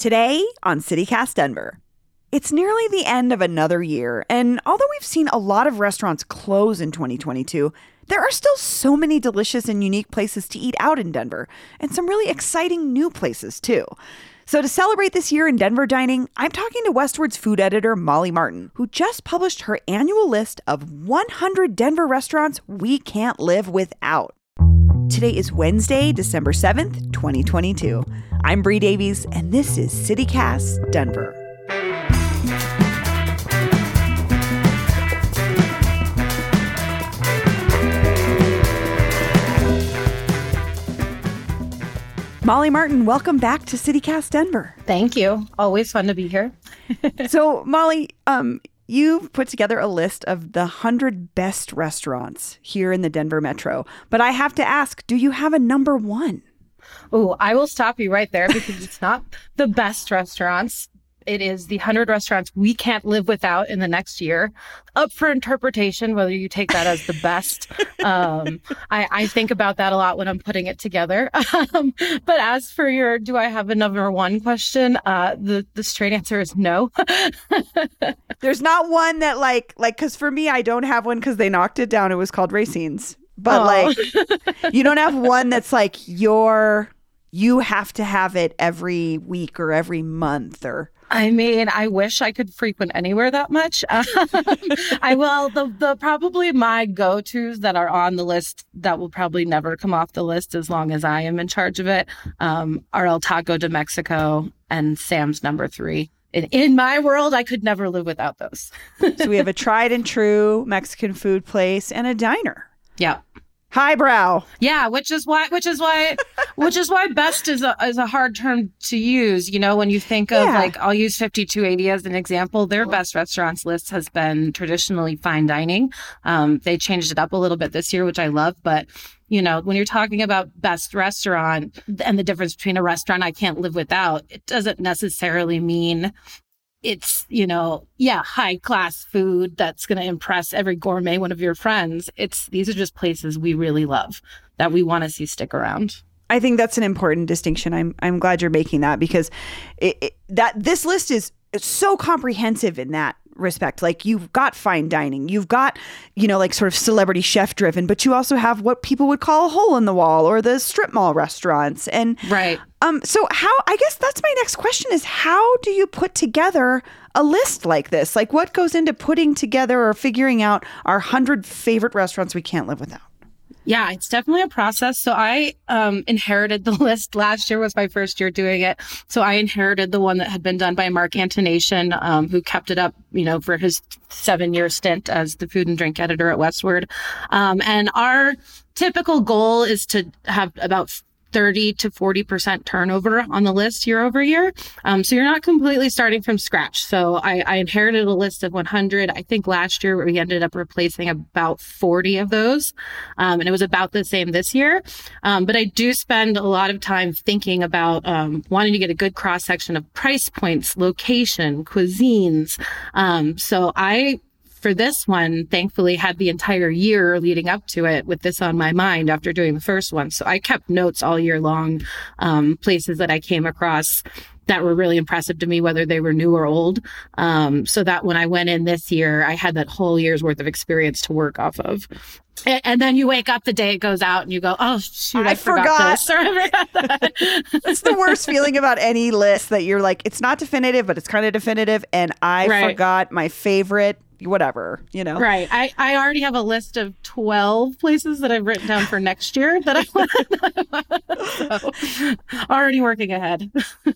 Today on CityCast Denver. It's nearly the end of another year, and although we've seen a lot of restaurants close in 2022, there are still so many delicious and unique places to eat out in Denver, and some really exciting new places too. So, to celebrate this year in Denver dining, I'm talking to Westword's food editor, Molly Martin, who just published her annual list of 100 Denver restaurants we can't live without. Today is Wednesday, December 7th, 2022. I'm Bree Davies, and this is CityCast Denver. Molly Martin, welcome back to CityCast Denver. Thank you. Always fun to be here. so, Molly, um, you've put together a list of the 100 best restaurants here in the Denver metro. But I have to ask, do you have a number one? Oh, I will stop you right there because it's not the best restaurants. It is the 100 restaurants we can't live without in the next year. Up for interpretation, whether you take that as the best. Um, I, I, think about that a lot when I'm putting it together. Um, but as for your, do I have a number one question? Uh, the, the straight answer is no. There's not one that like, like, cause for me, I don't have one because they knocked it down. It was called Racine's. But like, you don't have one that's like your, you have to have it every week or every month or I mean, I wish I could frequent anywhere that much. Um, I will. The, the probably my go tos that are on the list that will probably never come off the list as long as I am in charge of it um, are El Taco de Mexico and Sam's Number Three. In, in my world, I could never live without those. so we have a tried and true Mexican food place and a diner. Yeah highbrow. Yeah, which is why which is why which is why best is a is a hard term to use. You know, when you think of yeah. like I'll use 5280 as an example, their best restaurants list has been traditionally fine dining. Um, they changed it up a little bit this year, which I love, but you know, when you're talking about best restaurant and the difference between a restaurant I can't live without, it doesn't necessarily mean it's, you know, yeah, high class food that's going to impress every gourmet one of your friends. It's these are just places we really love that we want to see stick around. I think that's an important distinction. I'm I'm glad you're making that because it, it, that this list is so comprehensive in that respect. Like you've got fine dining, you've got, you know, like sort of celebrity chef driven, but you also have what people would call a hole in the wall or the strip mall restaurants. And right. Um, so how I guess that's my next question is how do you put together a list like this? Like what goes into putting together or figuring out our hundred favorite restaurants we can't live without? Yeah, it's definitely a process. So I um, inherited the list last year was my first year doing it. So I inherited the one that had been done by Mark Antonation, um, who kept it up, you know, for his seven year stint as the food and drink editor at Westword. Um, and our typical goal is to have about 30 to 40% turnover on the list year over year. Um, so you're not completely starting from scratch. So I, I, inherited a list of 100. I think last year we ended up replacing about 40 of those. Um, and it was about the same this year. Um, but I do spend a lot of time thinking about um, wanting to get a good cross section of price points, location, cuisines. Um, so I for this one, thankfully had the entire year leading up to it with this on my mind after doing the first one. So I kept notes all year long, um, places that I came across that were really impressive to me, whether they were new or old. Um, so that when I went in this year, I had that whole year's worth of experience to work off of. And, and then you wake up the day it goes out and you go, oh, shoot, I, I forgot, forgot, this I forgot that. it's the worst feeling about any list that you're like, it's not definitive, but it's kind of definitive. And I right. forgot my favorite whatever, you know. Right. I, I already have a list of 12 places that I've written down for next year that I want. so, already working ahead.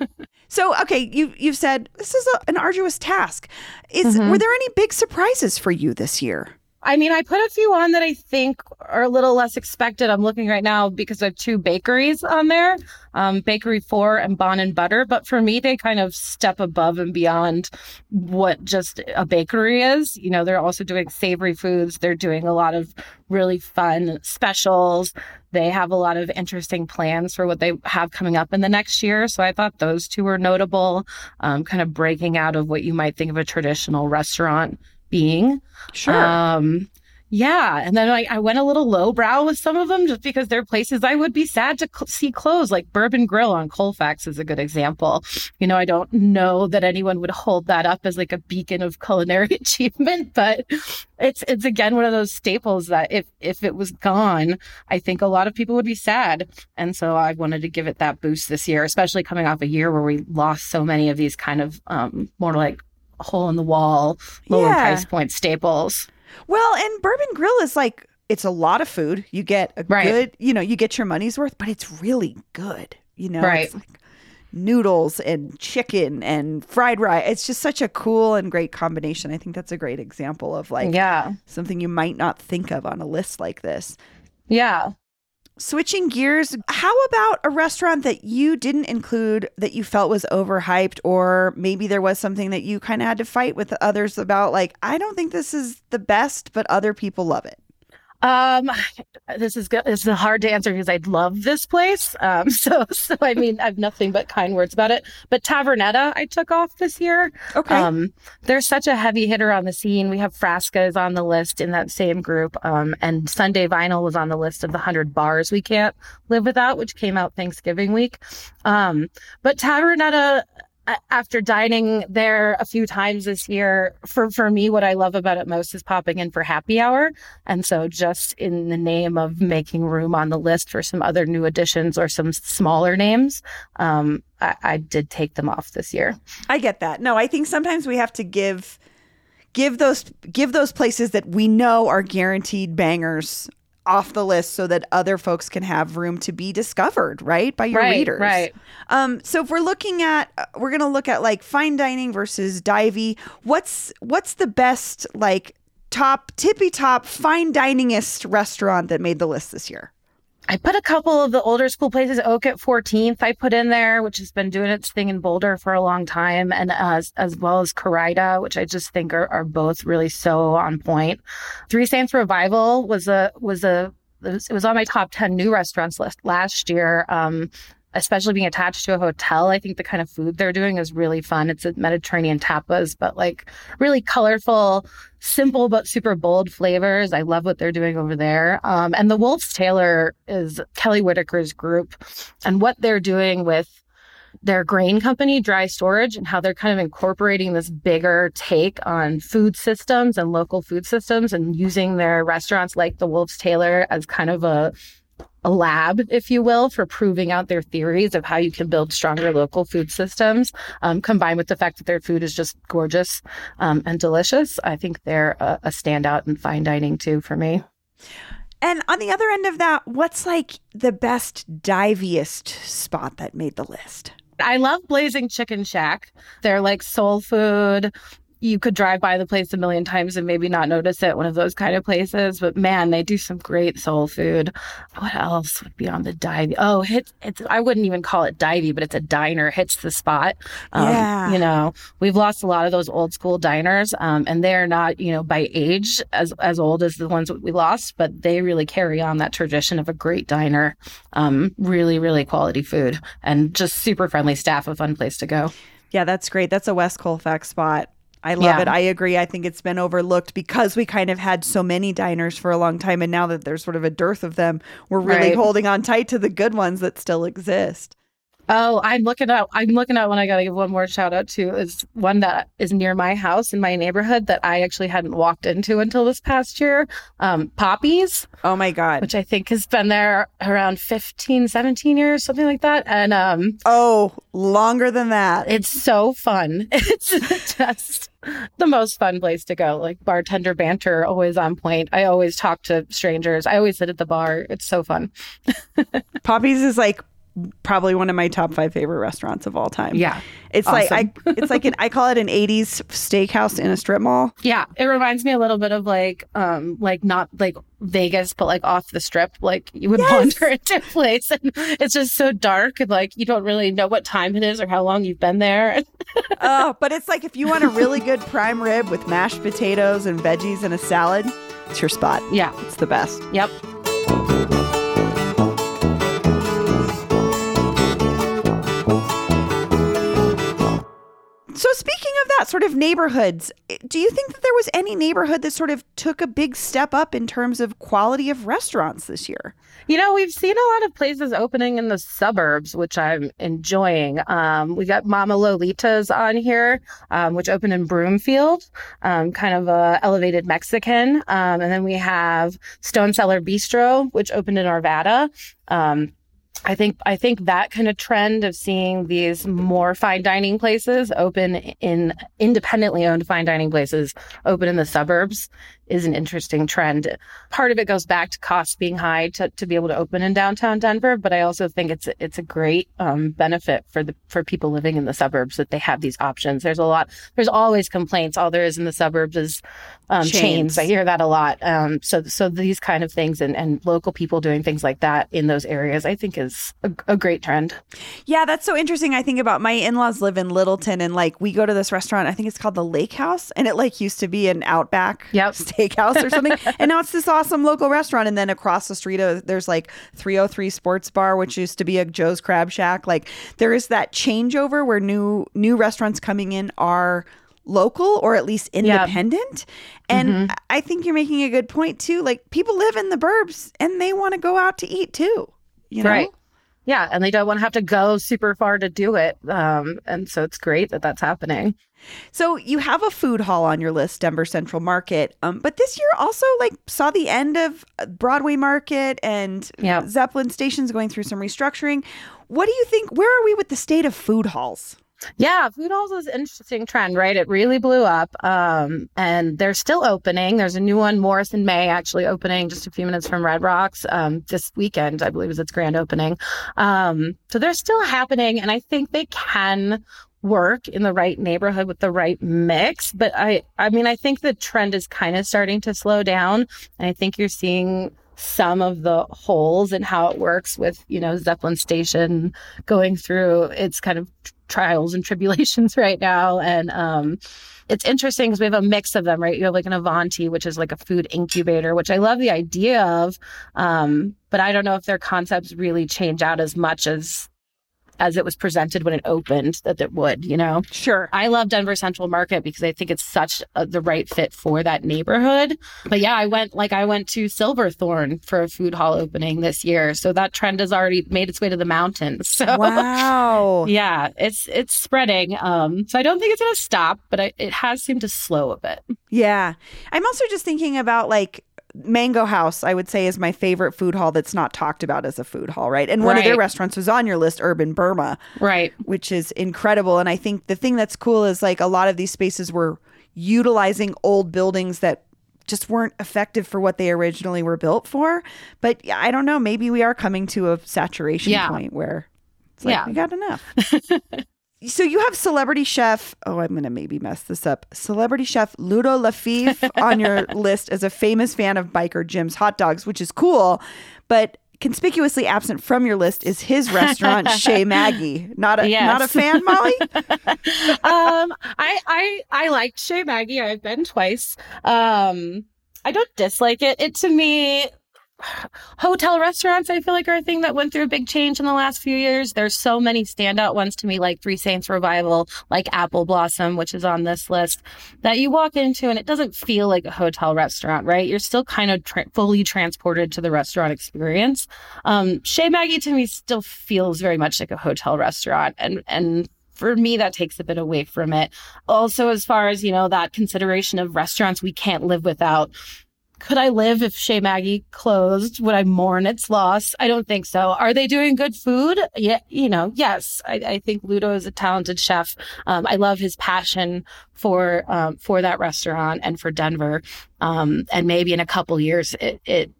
so, okay, you you've said this is a, an arduous task. Is mm-hmm. were there any big surprises for you this year? I mean, I put a few on that I think are a little less expected. I'm looking right now because I have two bakeries on there, um, Bakery Four and Bon and Butter. But for me, they kind of step above and beyond what just a bakery is. You know, they're also doing savory foods. They're doing a lot of really fun specials. They have a lot of interesting plans for what they have coming up in the next year. So I thought those two were notable, um, kind of breaking out of what you might think of a traditional restaurant being. Sure. Um, yeah. And then I, I went a little lowbrow with some of them just because they're places I would be sad to cl- see close, like Bourbon Grill on Colfax is a good example. You know, I don't know that anyone would hold that up as like a beacon of culinary achievement, but it's, it's again one of those staples that if, if it was gone, I think a lot of people would be sad. And so I wanted to give it that boost this year, especially coming off a year where we lost so many of these kind of, um, more like hole in the wall, lower Yeah. price point staples. Well, and Bourbon Grill is like it's a lot of food. You get a Right. good, you know, you get your money's worth, but it's really good. You know, Right. like noodles and chicken and fried rice. It's just such a cool and great combination. I think that's a great example of like yeah. something you might not think of on a list like this. Yeah. Switching gears, how about a restaurant that you didn't include that you felt was overhyped, or maybe there was something that you kind of had to fight with others about? Like, I don't think this is the best, but other people love it. Um, this is good. This is hard to answer because I love this place. Um, so, so I mean, I have nothing but kind words about it. But Tavernetta, I took off this year. Okay. Um, they're such a heavy hitter on the scene. We have Frasca is on the list in that same group. Um, and Sunday Vinyl was on the list of the hundred bars we can't live without, which came out Thanksgiving week. Um, but Tavernetta, after dining there a few times this year, for, for me, what I love about it most is popping in for happy hour. And so just in the name of making room on the list for some other new additions or some smaller names, um, I, I did take them off this year. I get that. No, I think sometimes we have to give give those give those places that we know are guaranteed bangers off the list so that other folks can have room to be discovered, right? By your Right, readers. right. Um so if we're looking at uh, we're going to look at like fine dining versus divey, what's what's the best like top tippy top fine diningest restaurant that made the list this year? I put a couple of the older school places, Oak at 14th, I put in there, which has been doing its thing in Boulder for a long time, and as as well as Corrida, which I just think are, are both really so on point. Three Saints Revival was a was a it was, it was on my top 10 new restaurants list last year. Um, especially being attached to a hotel, I think the kind of food they're doing is really fun. It's a Mediterranean tapas, but like really colorful, simple but super bold flavors. I love what they're doing over there. Um, and the Wolf's Tailor is Kelly Whitaker's group, and what they're doing with their grain company, Dry Storage, and how they're kind of incorporating this bigger take on food systems and local food systems, and using their restaurants like the Wolf's Tailor as kind of a a lab, if you will, for proving out their theories of how you can build stronger local food systems, um, combined with the fact that their food is just gorgeous um, and delicious. I think they're a, a standout in fine dining too for me. And on the other end of that, what's like the best diviest spot that made the list? I love Blazing Chicken Shack. They're like soul food. You could drive by the place a million times and maybe not notice it, one of those kind of places. But man, they do some great soul food. What else would be on the dive? Oh, hit, it's, I wouldn't even call it divey, but it's a diner, hits the spot. Um, Yeah. You know, we've lost a lot of those old school diners, um, and they're not, you know, by age as, as old as the ones we lost, but they really carry on that tradition of a great diner. Um, really, really quality food and just super friendly staff, a fun place to go. Yeah, that's great. That's a West Colfax spot. I love Yeah. it. I agree. I think it's been overlooked because we kind of had so many diners for a long time. And now that there's sort of a dearth of them, we're really Right. holding on tight to the good ones that still exist. Oh, I'm looking at I'm looking at one I gotta give one more shout out to is one that is near my house in my neighborhood that I actually hadn't walked into until this past year. Um, Poppies, Oh my God. which I think has been there around 15, 17 years, something like that. And um Oh, longer than that. it's so fun. It's just the most fun place to go. Like bartender banter, always on point. I always talk to strangers. I always sit at the bar. It's so fun. Poppies is like probably one of my top five favorite restaurants of all time. Yeah. It's Awesome. like I it's like an I call it an 80s steakhouse in a strip mall. Yeah, it reminds me a little bit of like, um, like not like Vegas, but like off the strip. Like you would Yes. wander into a place, and it's just so dark, and like you don't really know what time it is or how long you've been there. Oh, but it's like if you want a really good prime rib with mashed potatoes and veggies and a salad, it's your spot. yeah. It's the best. Yep. So speaking of that sort of neighborhoods, do you think that there was any neighborhood that sort of took a big step up in terms of quality of restaurants this year? You know, we've seen a lot of places opening in the suburbs, which I'm enjoying. Um, we got Mama Lolita's on here, um, which opened in Broomfield, um, kind of a elevated Mexican. Um, and then we have Stone Cellar Bistro, which opened in Arvada. Um, I think I think that kind of trend of seeing these more fine dining places open in independently owned fine dining places open in the suburbs is an interesting trend. Part of it goes back to costs being high to, to be able to open in downtown Denver, but I also think it's it's a great um, benefit for the for people living in the suburbs that they have these options. There's a lot. There's always complaints. All there is in the suburbs is um, chains. Chains. I hear that a lot. Um, so so these kind of things and, and local people doing things like that in those areas, I think is a, a great trend. Yeah, that's so interesting. I think about my in-laws live in Littleton and like we go to this restaurant, I think it's called the Lake House, and it like used to be an outback Yep. steakhouse or something. and now it's this awesome local restaurant. And then across the street uh, there's like 303 Sports Bar, which used to be a Joe's Crab Shack. Like there is that changeover where new new restaurants coming in are local or at least independent. And I think you're making a good point too. Like people live in the burbs and they want to go out to eat too. You know? Right. Yeah, and they don't want to have to go super far to do it. Um, and so it's great that that's happening. So you have a food hall on your list, Denver Central Market. Um, but this year also like saw the end of uh, Broadway Market and Yep. Zeppelin stations going through some restructuring. What do you think? Where are we with the state of food halls? Yeah, food halls is an interesting trend, right? It really blew up. Um, and they're still opening. There's a new one, Morris in May, actually opening just a few minutes from Red Rocks um, this weekend, I believe is its grand opening. Um, so they're still happening, and I think they can work in the right neighborhood with the right mix. But I, I mean, I think the trend is kind of starting to slow down, and I think you're seeing some of the holes in how it works with you know Zeppelin Station going through its kind of trials and tribulations right now. And um it's interesting because we have a mix of them right? You have like an avanti which is like a food incubator which i love the idea of um but i don't know if their concepts really change out as much as as it was presented when it opened that it would you know Sure. I love Denver Central Market because I think it's such a, the right fit for that neighborhood. But yeah, I went like I went to Silverthorne for a food hall opening this year, so that trend has already made its way to the mountains. So Wow. yeah, it's it's spreading. Um, so I don't think it's going to stop, but I, it has seemed to slow a bit. Yeah. I'm also just thinking about like Mango House, I would say, is my favorite food hall that's not talked about as a food hall, right? And one of their restaurants was on your list, Urban Burma. Right. which is incredible. And I think the thing that's cool is like a lot of these spaces were utilizing old buildings that just weren't effective for what they originally were built for. But I don't know. Maybe we are coming to a saturation Yeah. point where it's like, Yeah. we got enough. so you have celebrity chef. Oh, I'm going to maybe mess this up. Celebrity chef Ludo Lafif on your list as a famous fan of Biker Jim's hot dogs, which is cool. But conspicuously absent from your list is his restaurant, Chez Maggie. Not a Yes. not a fan, Molly. um, I I I liked Chez Maggie. I've been twice. Um, I don't dislike it. It to me, hotel restaurants I feel like are a thing that went through a big change in the last few years. There's so many standout ones to me, like Three Saints Revival, like Apple Blossom, which is on this list, that you walk into and it doesn't feel like a hotel restaurant, right? You're still kind of tra- fully transported to the restaurant experience. Um, Chez Maggie to me still feels very much like a hotel restaurant, and and for me that takes a bit away from it also as far as you know that consideration of restaurants we can't live without could I live if Chez Maggie closed? Would I mourn its loss? I don't think so. Are they doing good food? Yeah, you know, yes. I, I think Ludo is a talented chef. Um, I love his passion for um, for that restaurant and for Denver. Um, and maybe in a couple years, it, it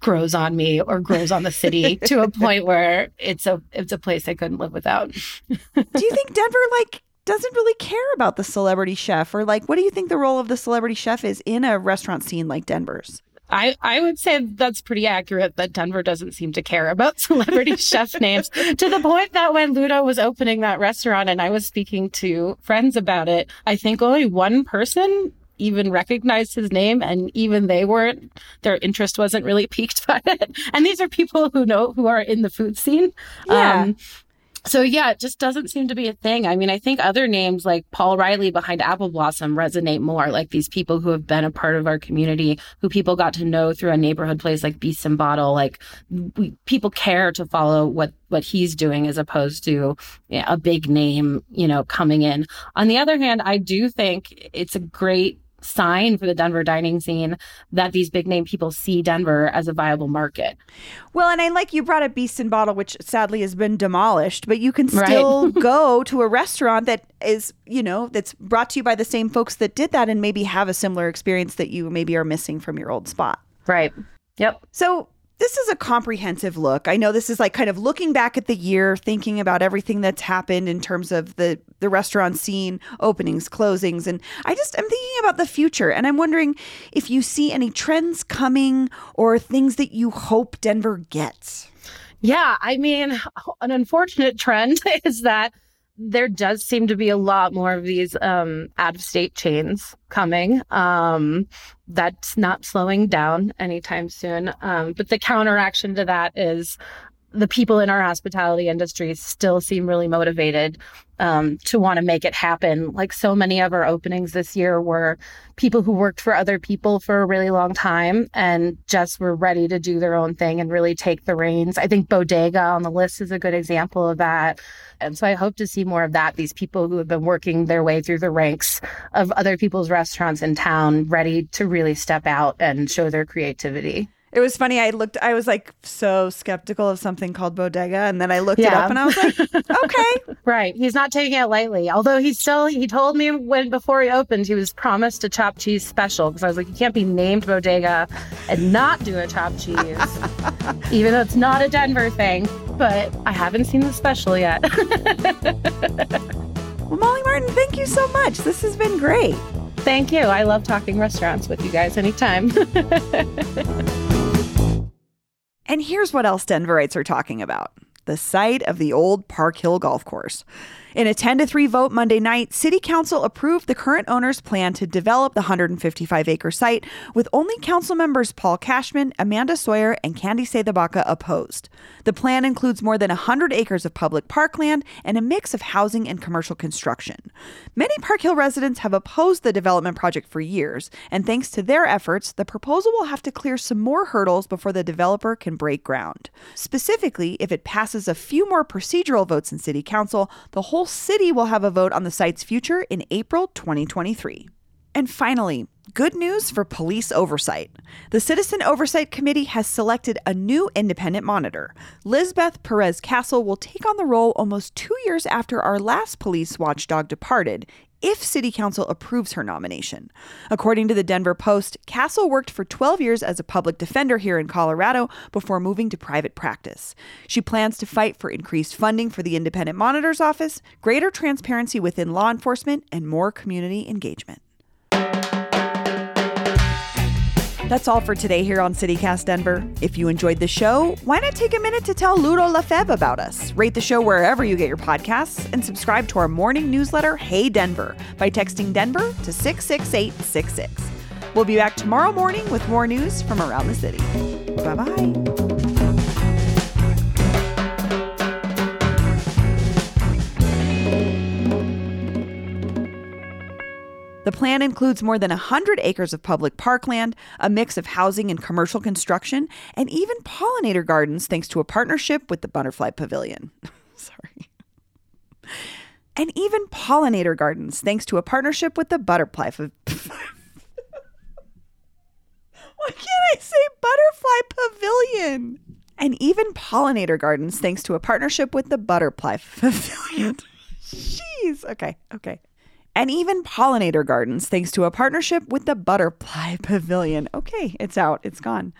grows on me or grows on the city to a point where it's a it's a place I couldn't live without. do you think Denver like doesn't really care about the celebrity chef or like what do you think the role of the celebrity chef is in a restaurant scene like Denver's? I, I would say that's pretty accurate that Denver doesn't seem to care about celebrity chef names to the point that when Ludo was opening that restaurant and I was speaking to friends about it, I think only one person even recognized his name and even they weren't their interest wasn't really piqued by it and these are people who know who are in the food scene yeah. Um, so yeah, it just doesn't seem to be a thing. I mean, I think other names like Paul Reilly behind Apple Blossom resonate more, like these people who have been a part of our community, who people got to know through a neighborhood place like Beast and Bottle. Like we, people care to follow what what he's doing as opposed to a big name, you know, coming in. On the other hand, I do think it's a great sign for the Denver dining scene that these big name people see Denver as a viable market. Well, and I like you brought up Beast and Bottle, which sadly has been demolished, but you can still right. go to a restaurant that is, you know, that's brought to you by the same folks that did that and maybe have a similar experience that you maybe are missing from your old spot. Right. Yep. So this is a comprehensive look. I know this is like kind of looking back at the year, thinking about everything that's happened in terms of the the restaurant scene, openings, closings, and I just I'm thinking about the future and I'm wondering if you see any trends coming or things that you hope Denver gets. Yeah, I mean, an unfortunate trend is that there does seem to be a lot more of these um, out of state chains coming. Um, that's not slowing down anytime soon. Um, but the counteraction to that is the people in our hospitality industry still seem really motivated um, to want to make it happen. Like so many of our openings this year were people who worked for other people for a really long time and just were ready to do their own thing and really take the reins. I think Bodega on the list is a good example of that. And so I hope to see more of that. These people who have been working their way through the ranks of other people's restaurants in town, ready to really step out and show their creativity. It was funny. I looked, I was like so skeptical of something called bodega. And then I looked yeah. it up and I was like, okay. right. He's not taking it lightly. Although he's still, he told me when before he opened, he was promised a chopped cheese special. Because I was like, you can't be named bodega and not do a chopped cheese, even though it's not a Denver thing. But I haven't seen the special yet. well, Molly Martin, thank you so much. This has been great. Thank you. I love talking restaurants with you guys anytime. And here's what else Denverites are talking about the site of the old Park Hill Golf Course. In a 10 to 3 vote Monday night, City Council approved the current owner's plan to develop the 155 acre site, with only council members Paul Kashmann, Amanda Sawyer, and Candi CdeBaca opposed. The plan includes more than 100 acres of public parkland and a mix of housing and commercial construction. Many Park Hill residents have opposed the development project for years, and thanks to their efforts, the proposal will have to clear some more hurdles before the developer can break ground. Specifically, if it passes a few more procedural votes in City Council, the whole whole city will have a vote on the site's future in April 2023. And finally, good news for police oversight. The Citizen Oversight Committee has selected a new independent monitor. Lisabeth Perez Castle will take on the role almost two years after our last police watchdog departed, if City Council approves her nomination. According to the Denver Post, Castle worked for 12 years as a public defender here in Colorado before moving to private practice. She plans to fight for increased funding for the Independent Monitor's Office, greater transparency within law enforcement, and more community engagement. That's all for today here on CityCast Denver. If you enjoyed the show, why not take a minute to tell Ludo Lefebvre about us? Rate the show wherever you get your podcasts and subscribe to our morning newsletter, Hey Denver, by texting Denver to 66866. We'll be back tomorrow morning with more news from around the city. Bye bye. The plan includes more than 100 acres of public parkland, a mix of housing and commercial construction, and even pollinator gardens thanks to a partnership with the Butterfly Pavilion. Sorry. And even pollinator gardens thanks to a partnership with the Butterfly Pavilion. Why can't I say Butterfly Pavilion? And even pollinator gardens thanks to a partnership with the Butterfly Pavilion. Jeez. Okay. Okay and even pollinator gardens thanks to a partnership with the Butterfly Pavilion. Okay, it's out, it's gone.